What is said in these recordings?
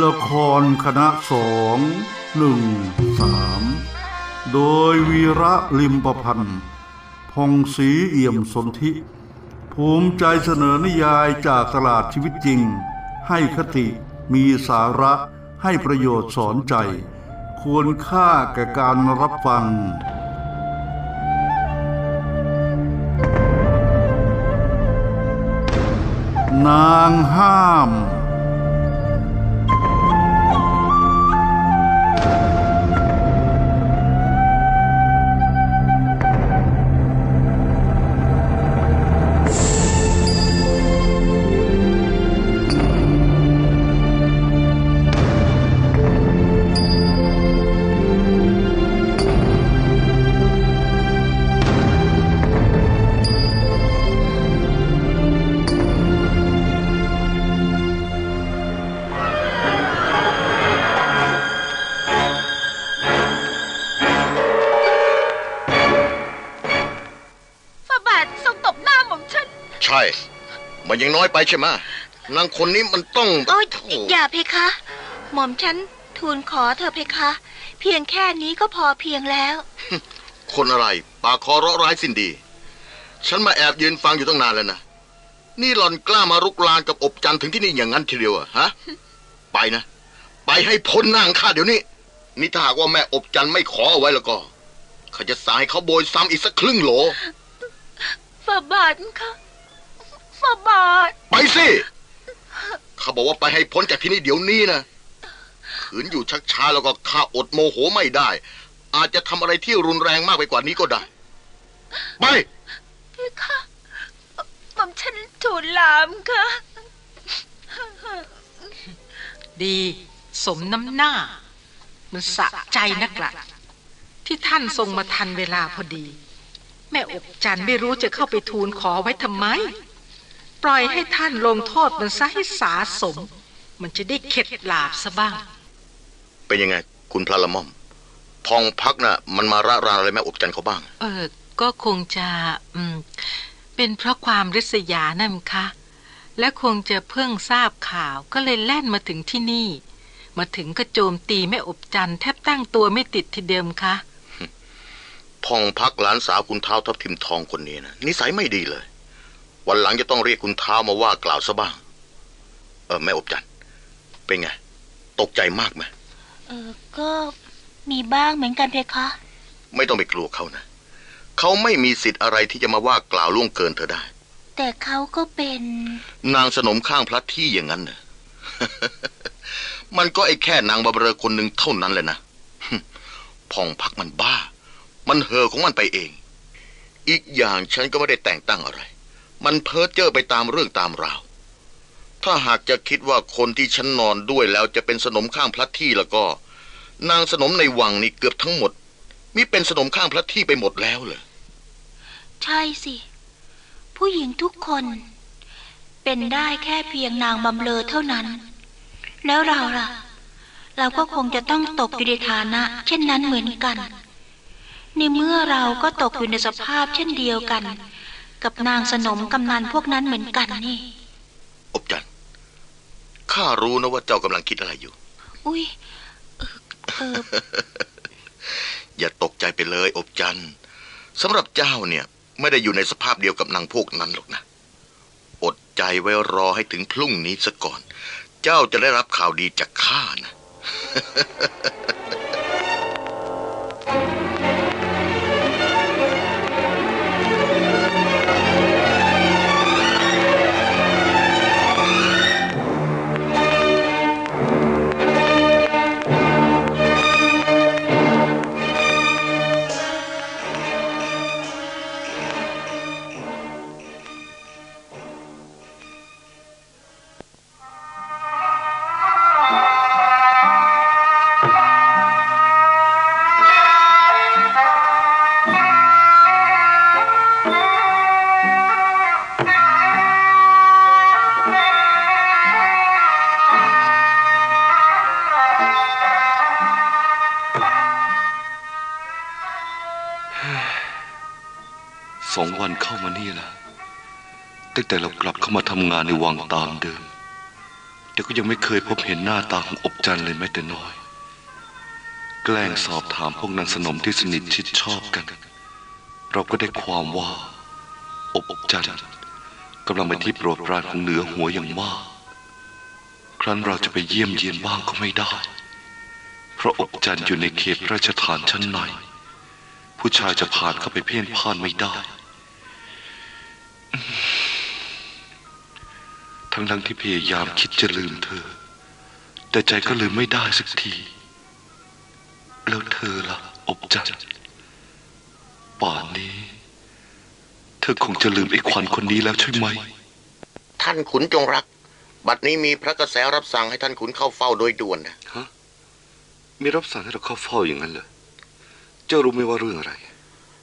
ละครคณะสองหนึ่งสามโดยวีระลิมประพันธ์พงศรีเอี่ยมสนธิ ภูมิใจเสนอนิยายจากตลาดชีวิตจริง ให้คติมีสาระให้ประโยชน์สอนใจ ควรค่าแก่การรับฟัง นางห้าม มันยังน้อยไปใช่ไหมนางคนนี้มันต้องโอ้ยโถ่อย่าเพคะ หม่อมฉันทูลขอเธอเพคะ เพียงแค่นี้ก็พอเพียงแล้ว คนอะไร ปากคอเราะร้ายสิ้นดี ฉันมาแอบยืนฟังอยู่ตั้งนานแล้วนะ นี่หล่อนกล้ามารุกรานกับอบจันทร์ถึงที่นี่อย่างนั้นทีเดียวอะฮะ ไปนะ ไปให้พ้นหน้าข้าเดี๋ยวนี้ นี่ถ้าหากว่าแม่อบจันทร์ไม่ขอเอาไว้แล้วก็ข้าจะสายเขาโบยซ้ำอีกสักครึ่งโหลฝาบาทคะ ฝาบาท ไปสิเขาบอกว่าไปให้พ้นจากที่นี่เดี๋ยวนี้นะขืนอยู่ชักช้าแล้วก็ข้าอดโมโหไม่ได้ อาจจะทำอะไรที่รุนแรงมากไปกว่านี้ก็ได้ ไปเพคะหม่อมฉันทูลลามค่ะ ดี สมน้ำหน้า มันสะใจนักละที่ท่านทรงมาทันเวลาพอดี แม่อกจันไม่รู้จะเข้าไปทูลขอไว้ทำไม ปล่อยให้ท่านลงโทษมันซะให้สาสม มันจะได้เข็ดหลาบซะบ้าง เป็นยังไง คุณพระละม่อมทองพักน่ะ มันมาระรานอะไรแม่อบจันเขาบ้าง เออ ก็คงจะอืมเป็นเพราะความริษยานั่นคะ และคงจะเพิ่งทราบข่าวก็เลยแล่นมาถึงที่นี่ มาถึงก็โจมตีแม่อบจันแทบตั้งตัวไม่ติดทีเดิมคะทองพักหลานสาวคุณเท้าทับทิมทองคนนี้นะนิสัยไม่ดีเลย วันหลังจะต้องเรียกคุณเท้ามาว่ากล่าวซะบ้าง เออแม่อบจันเป็นไง ตกใจมากไหมเออก็มีบ้างเหมือนกันเพคะ ไม่ต้องไปกลัวเขานะเขาไม่มีสิทธิ์อะไรที่จะมาว่ากล่าวล่วงเกินเธอได้ แต่เขาก็เป็น นางสนมข้างพระที่อย่างนั้นเน่ะมันก็ไอ้แค่นางบาเบอคนหนึ่งเท่านั้นแหละนะพองพักมันบ้า มันเห่อของมันไปเอง อีกอย่างฉันก็ไม่ได้แต่งตั้งอะไร มันเพ้อเจ้อไปตามเรื่องตามราว ถ้าหากจะคิดว่าคนที่ฉันนอนด้วยแล้วจะเป็นสนมข้างพระที่แล้วก็ นางสนมในวังนี่เกือบทั้งหมดมิเป็นสนมข้างพระที่ไปหมดแล้วเลยใช่สิ ผู้หญิงทุกคน เป็นได้แค่เพียงนางบำเลอเท่านั้น แล้วเราล่ะ เราก็คงจะต้องตกอยู่ในฐานะ เช่นนั้นเหมือนกัน ในเมื่อเราก็ตกอยู่ในสภาพเช่นเดียวกัน กับนางสนมกำนันพวกนั้นเหมือนกันนี่ อบจันทร์ข้ารู้นะว่าเจ้ากำลังคิดอะไรอยู่ อุ้ยเออเอออย่าตกใจไปเลย อบจันทร์สำหรับเจ้าเนี่ย ไม่ได้อยู่ในสภาพเดียวกับนางพวกนั้นหรอกนะ อดใจไว้รอให้ถึงพรุ่งนี้ซะก่อน เจ้าจะได้รับข่าวดีจากข้านะ วันเข้ามานี่ล้วตั้งแต่เรากลับเข้ามาทำงานในวังตามเดิม แต่ก็ยังไม่เคยพบเห็นหน้าตาของอบจันเลยแม้แต่น้อย แกล้งสอบถามพวกนางสนมที่สนิทชิดชอบกัน เราก็ได้ความว่า อบอบจันกำลังเป็นที่โปรดปรานของเหนือหัวอย่างมาก ครั้นเราจะไปเยี่ยมเยียนบ้างก็ไม่ได้ เพราะอบจันอยู่ในเขตพระราชฐานชั้นในผู้ชายจะผ่านเข้าไปเพ่นพ่านไม่ได้ ทั้งทั้งๆที่พยายามคิดจะลืมเธอ แต่ใจก็ลืมไม่ได้สักที แล้วเธอล่ะ อบจันทร์ป่านนี้ เธอคงจะลืมไอ้ขวัญคนนี้แล้วใช่ไหม ท่านขุนจงรัก บัดนี้มีพระกระแสรับสั่งให้ท่านขุนเข้าเฝ้าโดยด่วนนะฮะมีรับสั่งให้เราเข้าเฝ้าอย่างนั้นเหรอเจ้ารู้ไหมว่าเรื่องอะไร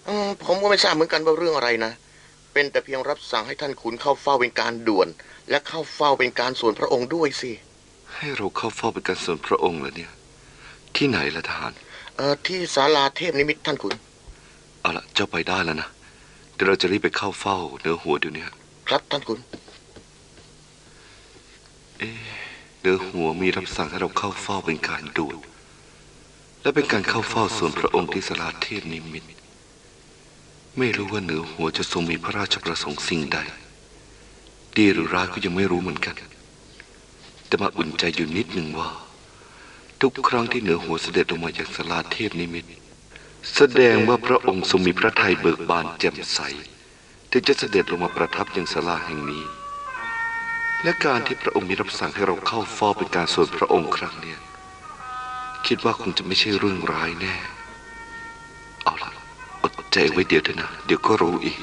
อืมผมก็ไม่ทราบเหมือนกันว่าเรื่องอะไรนะ เป็นแต่เพียงรับสั่งให้ท่านขุนเข้าเฝ้าเป็นการด่วน และเข้าเฝ้าเป็นการส่วนพระองค์ด้วยสิ ให้เราเข้าเฝ้าเป็นการส่วนพระองค์เหรอเนี่ย ที่ไหนล่ะทหารเออที่ศาลาเทพนิมิตท่านขุนเอาละเจ้าไปได้แล้วนะเดี๋ยวเราจะรีบไปเข้าเฝ้าเหนือหัวเดี๋ยวนี้ครับท่านขุนเหนือหัวมีรับสั่งให้เราเข้าเฝ้าเป็นการด่วนและเป็นการเข้าเฝ้าส่วนพระองค์ที่ศาลาเทพนิมิต ไม่รู้ว่าเหนือหัวจะทรงมีพระราชประสงค์สิ่งใด ดีหรือร้ายก็ยังไม่รู้เหมือนกัน แต่มาอุ่นใจอยู่นิดหนึ่งว่า ทุกครั้งที่เหนือหัวเสด็จลงมาจากศาลาเทพนิมิต แสดงว่าพระองค์ทรงมีพระทัยเบิกบานแจ่มใสถึงจะเสด็จลงมาประทับยังศาลาแห่งนี้ และการที่พระองค์มีรับสั่งให้เราเข้าเฝ้าเป็นการส่วนพระองค์ครั้งเนี้ยคิดว่าคงจะไม่ใช่เรื่องร้ายแน่ เอาล่ะ อดใจไว้เดี๋ยวเถอะนะ เดี๋ยวก็รู้อีก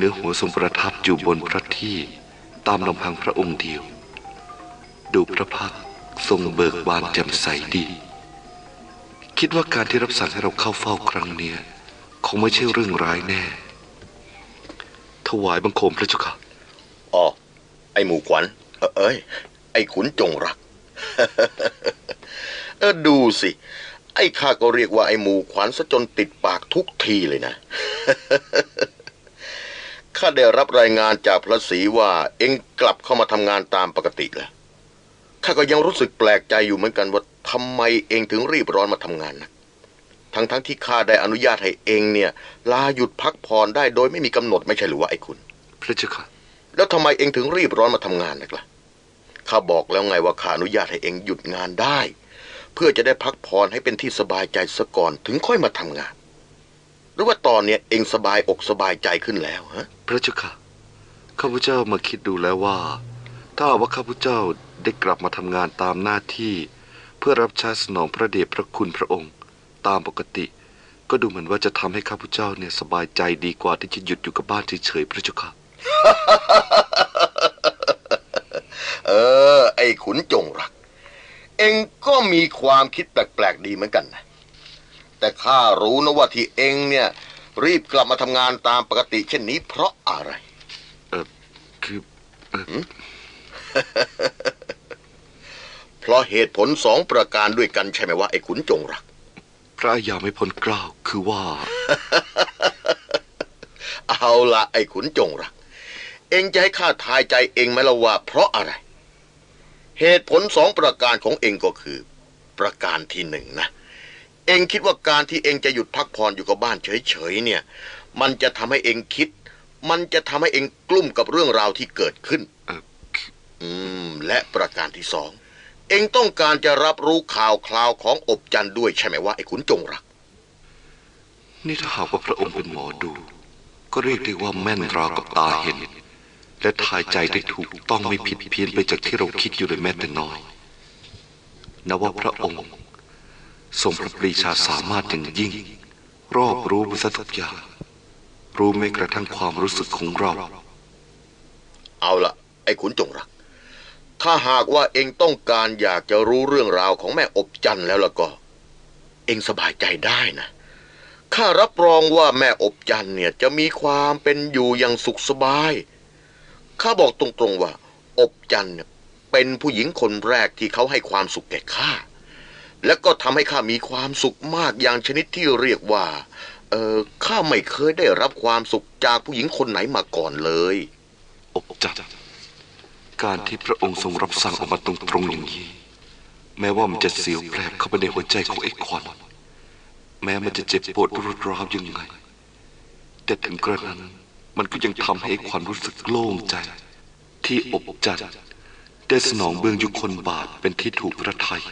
เนื้อหัวทรงประทับอยู่บนพระที่ตามลำพังพระองค์เดียว ดูพระพักทรงเบิกบานแจ่มใสดี คิดว่าการที่รับสั่งให้เราเข้าเฝ้าครั้งเนี้ยคงไม่ใช่เรื่องร้ายแน่ ถวายบังคมพระเจ้าค่ะอ๋อไอหมูขวัญเอ,เอ้ย ไอขุนจงรัก เออดูสิ ไอข้าก็เรียกว่าไอหมูขวัญซะจนติดปากทุกทีเลยนะ ข้าได้รับรายงานจากพระศรีว่าเอ็งกลับเข้ามาทำงานตามปกติแล้วข้าก็ยังรู้สึกแปลกใจอยู่เหมือนกันว่าทำไมเองถึงรีบร้อนมาทำงานนะทั้งทั้งๆที่ข้าได้อนุญาตให้เองเนี่ยลาหยุดพักผ่อนได้โดยไม่มีกำหนดไม่ใช่หรือว่าไอ้คุณ พระเจ้าค่ะ แล้วทำไมเองถึงรีบร้อนมาทำงานนักล่ะข้าบอกแล้วไงว่าข้าอนุญาตให้เองหยุดงานได้ เพื่อจะได้พักผ่อนให้เป็นที่สบายใจซะก่อนถึงค่อยมาทำงานห รือว่าตอนเนี้ยเองสบายอกสบายใจขึ้นแล้วฮะพระเจ้าค่ะข้าพเจ้ามาคิดดูแล้วว่า ถ้าหากว่าข้าพเจ้าได้กลับมาทำงานตามหน้าที่ เพื่อรับใช้สนองพระเดชพระคุณพระองค์ ตามปกติ ก็ดูเหมือนว่าจะทำให้ข้าพเจ้าเนี่ยสบายใจดีกว่าที่จะหยุดอยู่กับบ้านเฉยๆพระเจ้าค่ะเออ ไอ้ขุนจงรัก เองก็มีความคิดแปลกๆดีเหมือนกันนะ แต่ข้ารู้นะว่าที่เองเนี่ย รีบกลับมาทำงานตามปกติเช่นนี้ เพราะอะไร เออคือเออเพราะเหตุผลสองประการด้วยกันใช่ไหมว่าไอ้ขุนจงรัก พระยาไม่พ้นเกล้าวคือว่า เอาละไอ้ขุนจงรัก เองจะให้ข้าทายใจเองไหมล่ะว่า เพราะอะไร เหตุผลสองประการของเองก็คือ ประการที่หนึ่งนะ เองคิดว่าการที่เองจะหยุดพักผ่อนอยู่กับบ้านเฉยๆเนี่ย มันจะทำให้เองคิด มันจะทำให้เองกลุ้มกับเรื่องราวที่เกิดขึ้นอืม และประการที่สอง เองต้องการจะรับรู้ข่าวคราวของอบจันด้วยใช่ไหมว่าไอ้ขุนจงรัก นี่ถ้าหากว่าพระองค์เป็นหมอดู ก็เรียกได้ว่าแม่นราวกับตาเห็น และทายใจได้ถูกต้องไม่ผิดเพี้ยนไปจากที่เราคิดอยู่เลยแม้แต่น้อยนับว่าพระองค์ ทรงพระปรีชาสามารถอย่างยิ่ง รอบรู้ไปซะทุกอย่าง รู้แม้กระทั่งความรู้สึกของเรา เอาละไอ้ขุนจงรัก ถ้าหากว่าเองต้องการอยากจะรู้เรื่องราวของแม่อบจันแล้วล่ะก็ เองสบายใจได้นะ ข้ารับรองว่าแม่อบจันเนี่ยจะมีความเป็นอยู่อย่างสุขสบาย ข้าบอกตรงๆว่า อบจันเนี่ยเป็นผู้หญิงคนแรกที่เขาให้ความสุขแก่ข้า และก็ทำให้ข้ามีความสุขมากอย่างชนิดที่เรียกว่า เออข้าไม่เคยได้รับความสุขจากผู้หญิงคนไหนมาก่อนเลย อบจัดการที่พระองค์ทรงรับสั่งออกมาตรงๆอย่างนี้ แม้ว่ามันจะเสียวแปลบเข้าไปในหัวใจของไอ้ควันแม้มันจะเจ็บปวดรุดร้าวยังไง แต่ถึงกระนั้นมันก็ยังทำให้ไอ้ควันรู้สึกโล่งใจ ที่อบจัดได้สนองเบื้องยุคนบาทเป็นที่ถูกพระทัย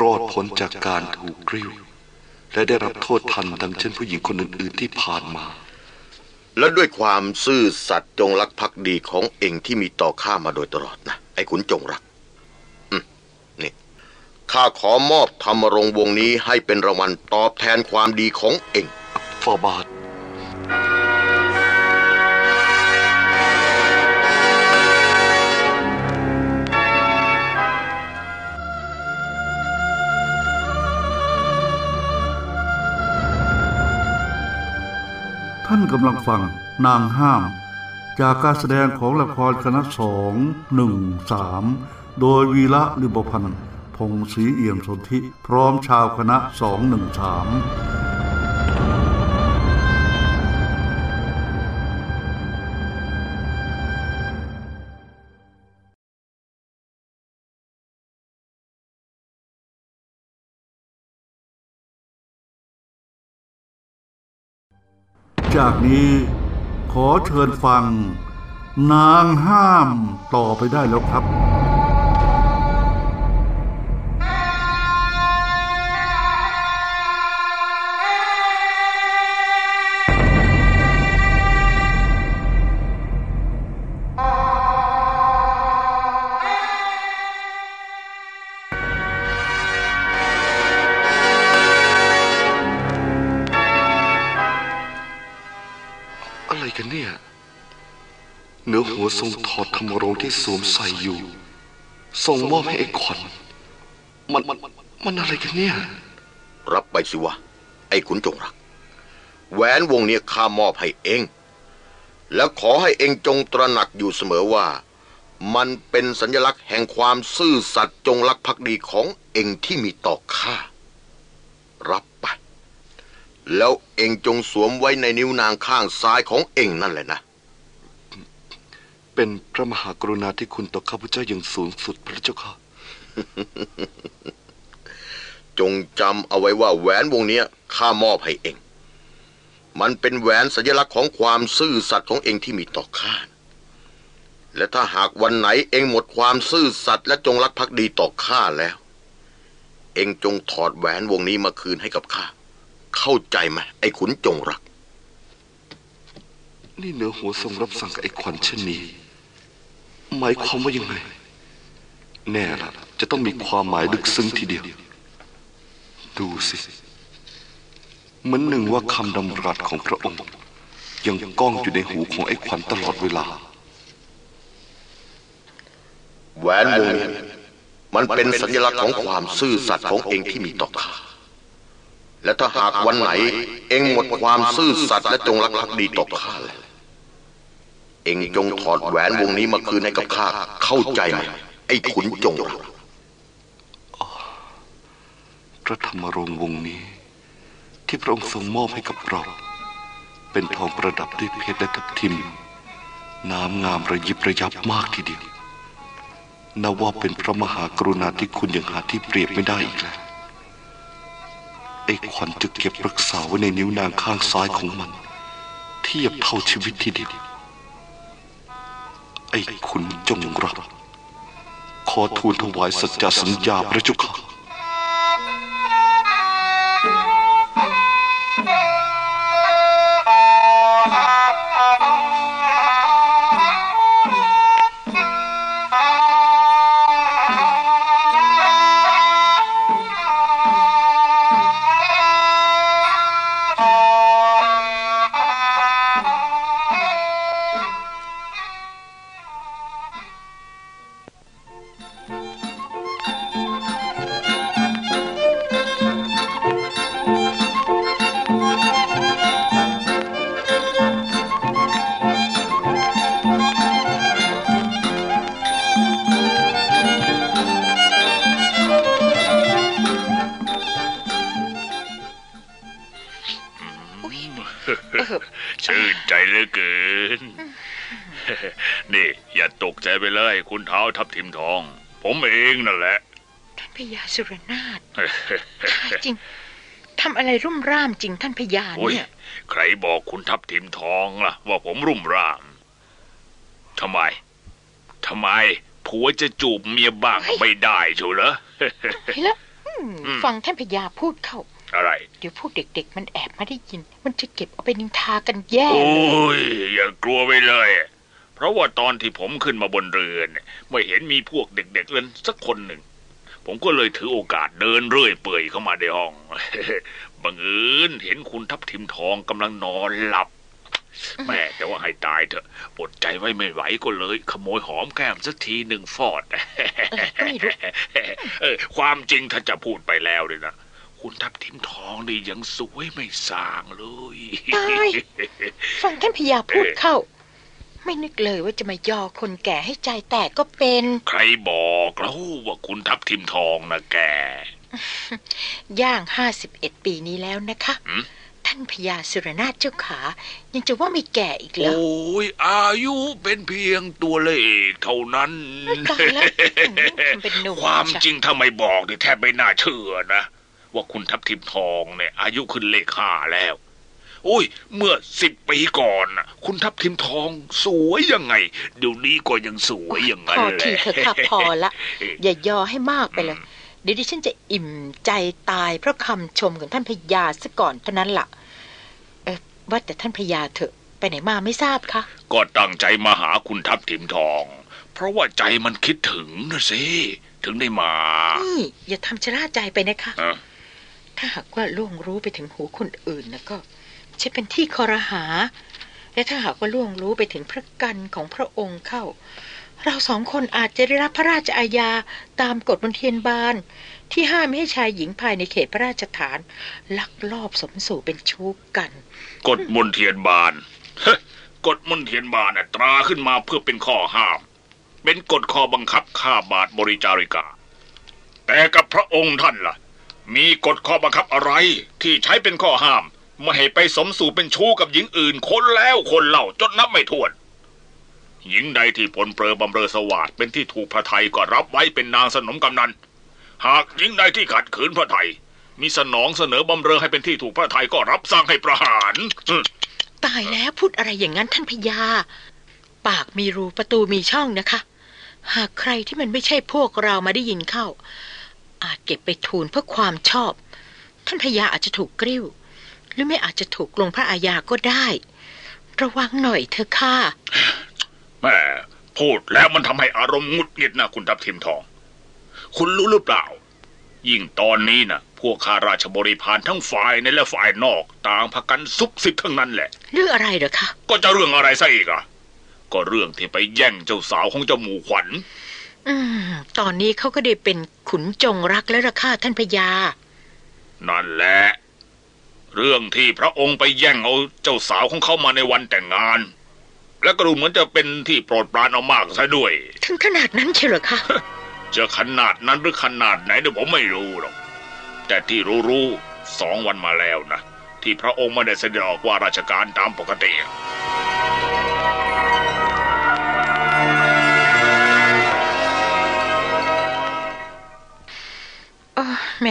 รอดพ้นจากการถูกกริ้ว และได้รับโทษทันดังเช่นผู้หญิงคนอื่นๆที่ผ่านมา และด้วยความซื่อสัตย์จงรักภักดีของเองที่มีต่อข้ามาโดยตลอดนะ ไอ้ขุนจงรักอืมนี่ข้าขอมอบธรรมรงค์วงนี้ให้เป็นรางวัลตอบแทนความดีของเองฟาบาท ท่านกำลังฟังนางห้าม จากการแสดงของละครคณะสองหนึ่งสามโดยวีระลิบพันธ์พงศรีเอี่ยมสนธิพร้อมชาวคณะสองหนึ่งสาม จากนี้ขอเชิญฟัง นางห้ามต่อไปได้แล้วครับ ทรงถอดธรมรงที่สวมใส่อยู่ทรงมอบให้ไอ้ขวัญมันมันมันอะไรกันเนี่ย รับไปสิวะ ไอ้ขุนจงรัก แหวนวงนี้ข้ามอบให้เอง แล้วขอให้เองจงตระหนักอยู่เสมอว่า มันเป็นสัญลักษณ์แห่งความซื่อสัตย์จงรักภักดีของเองที่มีต่อข้า รับไป แล้วเองจงสวมไว้ในนิ้วนางข้างซ้ายของเองนั่นแหละนะ เป็นพระมหากรุณาธิคุณต่อข้าพเจ้าอย่างสูงสุดพระเจ้าค่ะ จงจำเอาไว้ว่าแหวนวงเนี้ยข้ามอบให้เอง มันเป็นแหวนสัญลักษณ์ของความซื่อสัตย์ของเองที่มีต่อข้า และถ้าหากวันไหนเองหมดความซื่อสัตย์และจงรักภักดีต่อข้าแล้ว เองจงถอดแหวนวงนี้มาคืนให้กับข้า เข้าใจไหมไอ้ขุนจงรักนี่เหนือหัวทรงรับสั่งกับไอ้ขวัญเช่นนี้ หมายความว่ายังไง แน่ละจะต้องมีความหมายลึกซึ้งทีเดียว ดูสิเหมือนหนึ่งว่าคำดำรัสของพระองค์ ยังก้องอยู่ในหูของไอ้ขวัญตลอดเวลา แหวนวงนี้มันเป็นสัญลักษณ์ของความซื่อสัตย์ของเองที่มีต่อข้าและถ้าหากวันไหน เองหมดความซื่อสัตย์และจงรักภักดีต่อข้าแล้ว เองจงถอดแหวนวงนี้มาคืนให้กับข้าเข้าใจไหมไอ้ขุนจงพระธรรมรงวงนี้ ที่พระองค์ทรงมอบให้กับเรา เป็นทองประดับด้วยเพชรและทับทิม น้ำงามระยิบระยับมากทีเดียวนับว่าเป็นพระมหากรุณาธิคุณอย่างหาที่เปรียบไม่ได้อีกแล้วไอ้ขวัญจะเก็บรักษาไว้ในนิ้วนางข้างซ้ายของมัน เทียบเท่าชีวิตทีเดียว ไอ้ขุนจงรัก ขอทูลถวายสัจจสัญญาพระเจ้าค่ะ คุณเท้าทับทิมทอง ผมเองนั่นแหละ ท่านพญาสุรนาถจริงทำอะไรรุ่มร่ามจริงท่านพญาโอ้ยเนี่ย ใครบอกคุณทับทิมทองล่ะ ว่าผมรุ่มร่ามทำไมทำไมผัวจะจูบเมียบ้างไม่ได้เชียวเหรอเห็นแล้วอืมอืมฟังท่านพญาพูดเข้า อะไร เดี๋ยวพวกเด็ก ๆ มันแอบมาได้ยิน มันจะเก็บเอาไปนินทากันแย่โอ้เลยยอย่ากลัวไปเลย เพราะว่าตอนที่ผมขึ้นมาบนเรือนเนี่ยไม่เห็นมีพวกเด็กๆเล่นสักคนหนึ่ง ผมก็เลยถือโอกาสเดินเรื่อยเปื่อยเข้ามาในห้องบังเอิญเห็นคุณทับทิมทองกำลังนอนหลับแม่แต่ว่าให้ตายเถอะอดใจไว้ไม่ไหวก็เลย ขโมยหอมแก้มสักทีหนึ่งฟอดเออความจริงถ้าจะพูดไปแล้วเลยนะคุณทับทิมทองนี่ยังสวยไม่สางเลยตายฟังท่านพญาพูดเข้า ไม่นึกเลยว่าจะมายอคนแก่ให้ใจแตกก็เป็น ใครบอกแล้วว่าคุณทับทิมทองนะแก ย่างห้าสิบเอ็ดปีนี้แล้วนะคะหืมท่านพญาสุรนาถเจ้าขา ยังจะว่าไม่แก่อีกเหรอโอ้ยอายุเป็นเพียงตัวเลขเท่านั้นตายแล้วทำเป็นหนุ่มความใช่จริงถ้าไม่บอกนี่แทบไม่น่าเชื่อนะ ว่าคุณทับทิมทองเนี่ยอายุขึ้นเลขห้าแล้วโอ้ย เมื่อสิบปีก่อนน่ะคุณทับทิมทองสวยยังไง เดี๋ยวนี้ก็ยังสวยอย่างพนั้นอแหทีละ เถอะค่ะพอละ อย่ายอให้มากไปเลย เดี๋ยวดิฉันจะอิ่มใจตายเพราะคำชมของท่านพญาซะก่อนเท่านั้นล่ะเออว่าแต่ท่านพญาเถอะไปไหนมาไม่ทราบคะก็ตั้งใจมาหาคุณทับทิมทอง เพราะว่าใจมันคิดถึงนะสิ ถึงได้มา นี่อย่าทำชะล่าใจไปนะคะ ฮะ ถ้าหากว่าล่วงรู้ไปถึงหูคนอื่นนะก็ จะเป็นที่คอรหา และถ้าหากว่าล่วงรู้ไปถึงพระกันของพระองค์เข้า เราสองคนอาจจะได้รับพระราชอาญาตามกฎบนเทียนบาน ที่ห้ามไม่ให้ชายหญิงภายในเขตพระราชฐาน ลักลอบสมสู่เป็นชู้กัน กฎมนเทียนบานกฎมนเทียนบานน่ะตราขึ้นมาเพื่อเป็นข้อห้าม เป็นกฎข้อบังคับข้าบาทบริจาริกา แต่กับพระองค์ท่านล่ะ มีกฎข้อบังคับอะไรที่ใช้เป็นข้อห้าม ไม่ให้ไปสมสู่เป็นชู้กับหญิงอื่น คนแล้วคนเล่าจนนับไม่ถ้วน หญิงใดที่ผลเปรอบำเรอสวาดเป็นที่ถูกพระไทยก็รับไว้เป็นนางสนมกำนัน หากหญิงใดที่ขัดขืนพระไทย มีสนองเสนอบำเรอให้เป็นที่ถูกพระไทยก็รับสั่งให้ประหาร ตายแล้วพูดอะไรอย่างนั้นท่านพญา ปากมีรูประตูมีช่องนะคะ หากใครที่มันไม่ใช่พวกเรามาได้ยินเข้า อาจเก็บไปทูลเพื่อความชอบ ท่านพญาอาจจะถูกกริ้ว รือไม่อาจจะถูกลงพระอาญาก็ได้ ระวังหน่อยเถอะค่ะแม่พูดแล้วมันทำให้อารมณ์หงุดหงิดนะคุณทับทิมทอง คุณรู้หรือเปล่า ยิ่งตอนนี้นะพวกข้าราชบริพารทั้งฝ่ายในและฝ่ายนอก ต่างพากันซุบซิบทั้งนั้นแหละ เรื่องอะไรเหรอคะ ก็จะเรื่องอะไรซะอีกอะ ก็เรื่องที่ไปแย่งเจ้าสาวของเจ้าหมูขวัญ อืม ตอนนี้เขาก็ได้เป็นขุนจงรักแล้วล่ะค่ะท่านพญานั่นแหละ เรื่องที่พระองค์ไปแย่งเอาเจ้าสาวของเขามาในวันแต่งงาน และก็ดูเหมือนจะเป็นที่โปรดปรานเอามากซะด้วย ถึงขนาดนั้นเชียวเหรอคะจะขนาดนั้นหรือขนาดไหนเดี๋ยวผมไม่รู้หรอกแต่ที่รู้ๆสองวันมาแล้วนะ ที่พระองค์ไม่ได้เสด็จออกว่าราชการตามปกติเออแหม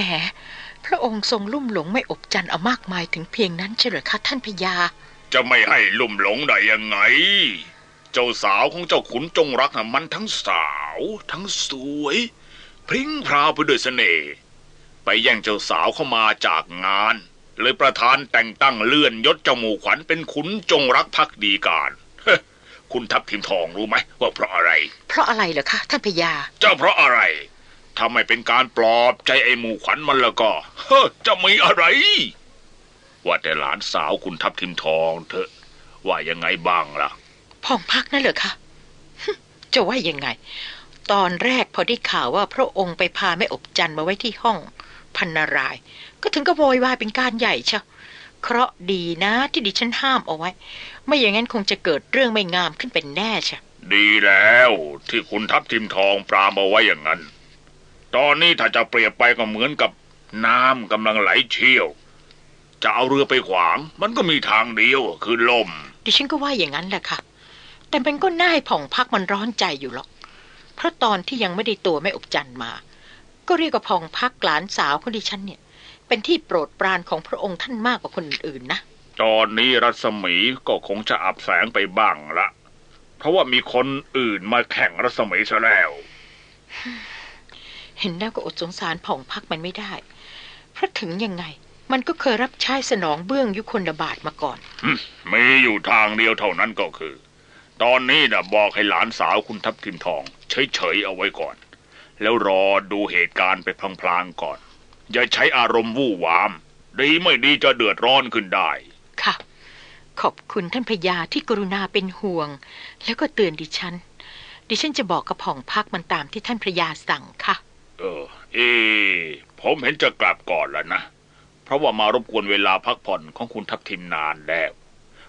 พระองค์ทรงลุ่มหลงไม่อบจันทร์เอามากมายถึงเพียงนั้นเชียวเหรอคะท่านพญา จะไม่ให้ลุ่มหลงได้ยังไง เจ้าสาวของเจ้าขุนจงรักน่ะมันทั้งสาว ทั้งสวย พริ้งพราวไปด้วยเสน่ห์ไปแย่งเจ้าสาวเข้ามาจากงาน เลยประธานแต่งตั้งเลื่อนยศเจ้าหมู่ขวัญเป็นขุนจงรักภักดีการเฮ้อคุณทับทิมทองรู้ไหมว่าเพราะอะไร เพราะอะไรเหรอคะท่านพญาเจ้าเพราะอะไร ถ้าไม่เป็นการปลอบใจไอ้หมู่ขวัญมันแล้วก็เฮ้อจะมีอะไร ว่าแต่หลานสาวคุณทับทิมทองเถอะ ว่ายังไงบ้างล่ะพองพักนั่นเหรอคะฮึจะว่ายังไง ตอนแรกพอได้ข่าวว่าพระองค์ไปพาแม่อบจันทร์มาไว้ที่ห้องพันนารายณ์ก็ถึงกับโวยวายเป็นการใหญ่เชียวเคราะห์ดีนะที่ดิฉันห้ามเอาไว้ ไม่อย่างนั้นคงจะเกิดเรื่องไม่งามขึ้นเป็นแน่เชียวดีแล้วที่คุณทับทิมทองปรามเอาไว้อย่างนั้น ตอนนี้ถ้าจะเปรียบไปก็เหมือนกับน้ำกำลังไหลเชี่ยว จะเอาเรือไปขวาง มันก็มีทางเดียวคือลม ดิฉันก็ว่าอย่างนั้นแหละค่ะ แต่มันก็น่าให้ผ่องพักมันร้อนใจอยู่หรอก เพราะตอนที่ยังไม่ได้ตัวแม่อบจันมา ก็เรียกว่าผ่องพักหลานสาวของดิฉันเนี่ย เป็นที่โปรดปรานของพระองค์ท่านมากกว่าคนอื่นๆนะ ตอนนี้รัศมีก็คงจะอับแสงไปบ้างละ เพราะว่ามีคนอื่นมาแข่งรัศมีซะแล้ว เห็นแล้วก็อดสงสารผ่องพักมันไม่ได้ เพราะถึงยังไง มันก็เคยรับใช้สนองเบื้องยุคนดบาทมาก่อนอืมมีอยู่ทางเดียวเท่านั้นก็คือ ตอนนี้นะบอกให้หลานสาวคุณทับทิมทอง เฉยๆเอาไว้ก่อน แล้วรอดูเหตุการณ์ไปพลางๆก่อน อย่าใช้อารมณ์วู่วาม ดีไม่ดีจะเดือดร้อนขึ้นได้ ค่ะ ขอบคุณท่านพญาที่กรุณาเป็นห่วง แล้วก็เตือนดิฉันดิฉันจะบอกกับผ่องพักมันตามที่ท่านพระยาสั่งค่ะ เออ เอ ผมเห็นจะกลับก่อนแล้วนะ เพราะว่ามารบกวนเวลาพักผ่อนของคุณทับทิมนานแล้ว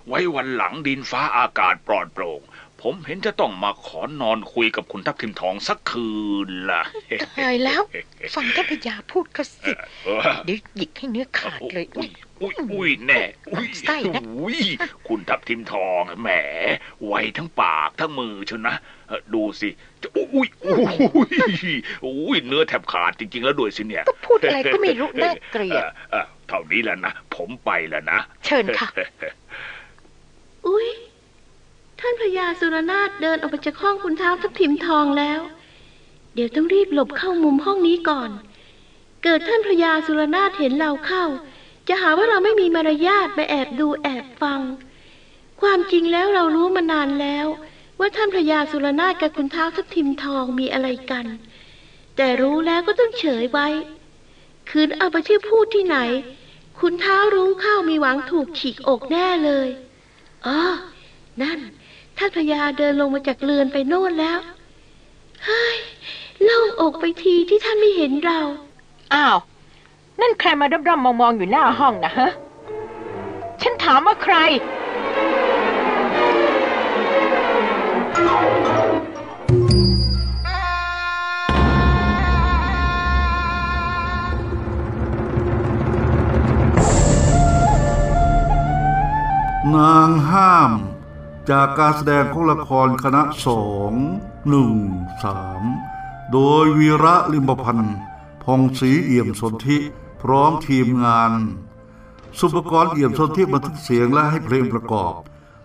ไว้วันหลังดินฟ้าอากาศปลอดโปร่ง ผมเห็นจะต้องมาขอนอนคุยกับคุณทับทิมทองสักคืนล่ะตายแล้ว ฟังท่านพญาพูดก็สิเออเดี๋ยวหยิกให้เนื้อขาดเลย อุ้ยอุ้ยอุ้ยแน่อุ้ยไส้นะอุ้ยคุณทับทิมทองแหมไวทั้งปากทั้งมือเชยวนะเออดูสิจะอุ้ยอุ้ยอุ้ยเนื้อแทบขาดจริง ๆ แล้วด้วยสิเนี่ย ก็พูดอะไรก็ไม่รู้น่าเกลียดออเออเท่านี้แหล้วนะ ผมไปแล้วนะ เชิญค่ะอุ๊ย ท่านพญาสุรนาถเดินออกไปจากห้องคุณเท้าทับทิมทองแล้ว เดี๋ยวต้องรีบหลบเข้ามุมห้องนี้ก่อน เกิดท่านพญาสุรนาถเห็นเราเข้า จะหาว่าเราไม่มีมารยาทมาแอบดูแอบฟัง ความจริงแล้วเรารู้มานานแล้ว ว่าท่านพญาสุรนาถกับคุณเท้าทับทิมทองมีอะไรกัน แต่รู้แล้วก็ต้องเฉยไว้ คืนเอาไปที่พูดที่ไหน คุณเท้ารู้เข้ามีหวังถูกฉีกอกแน่เลยอ๋อนั่น ท่านพญาเดินลงมาจากเรือนไปโน่นแล้วเฮ้ยโล่งอกไปทีที่ท่านไม่เห็นเรา อ้าว นั่นใครมาด้อมๆมอง ๆ อยู่หน้าห้องนะฮะ ฉันถามว่าใคร นางห้าม จากการแสดงของละครคณะสองหนึ่งสามโดยวีระลิมพันธ์พองศรีเอี่ยมสนธิพร้อมทีมงาน สุปกรณ์เอี่ยมสนธิบันทึกเสียงและให้เพลงประกอบ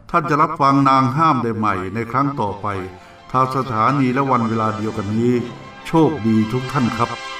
ท่านจะรับฟังนางห้ามได้ใหม่ในครั้งต่อไป ทางสถานีและวันเวลาเดียวกันนี้ โชคดีทุกท่านครับ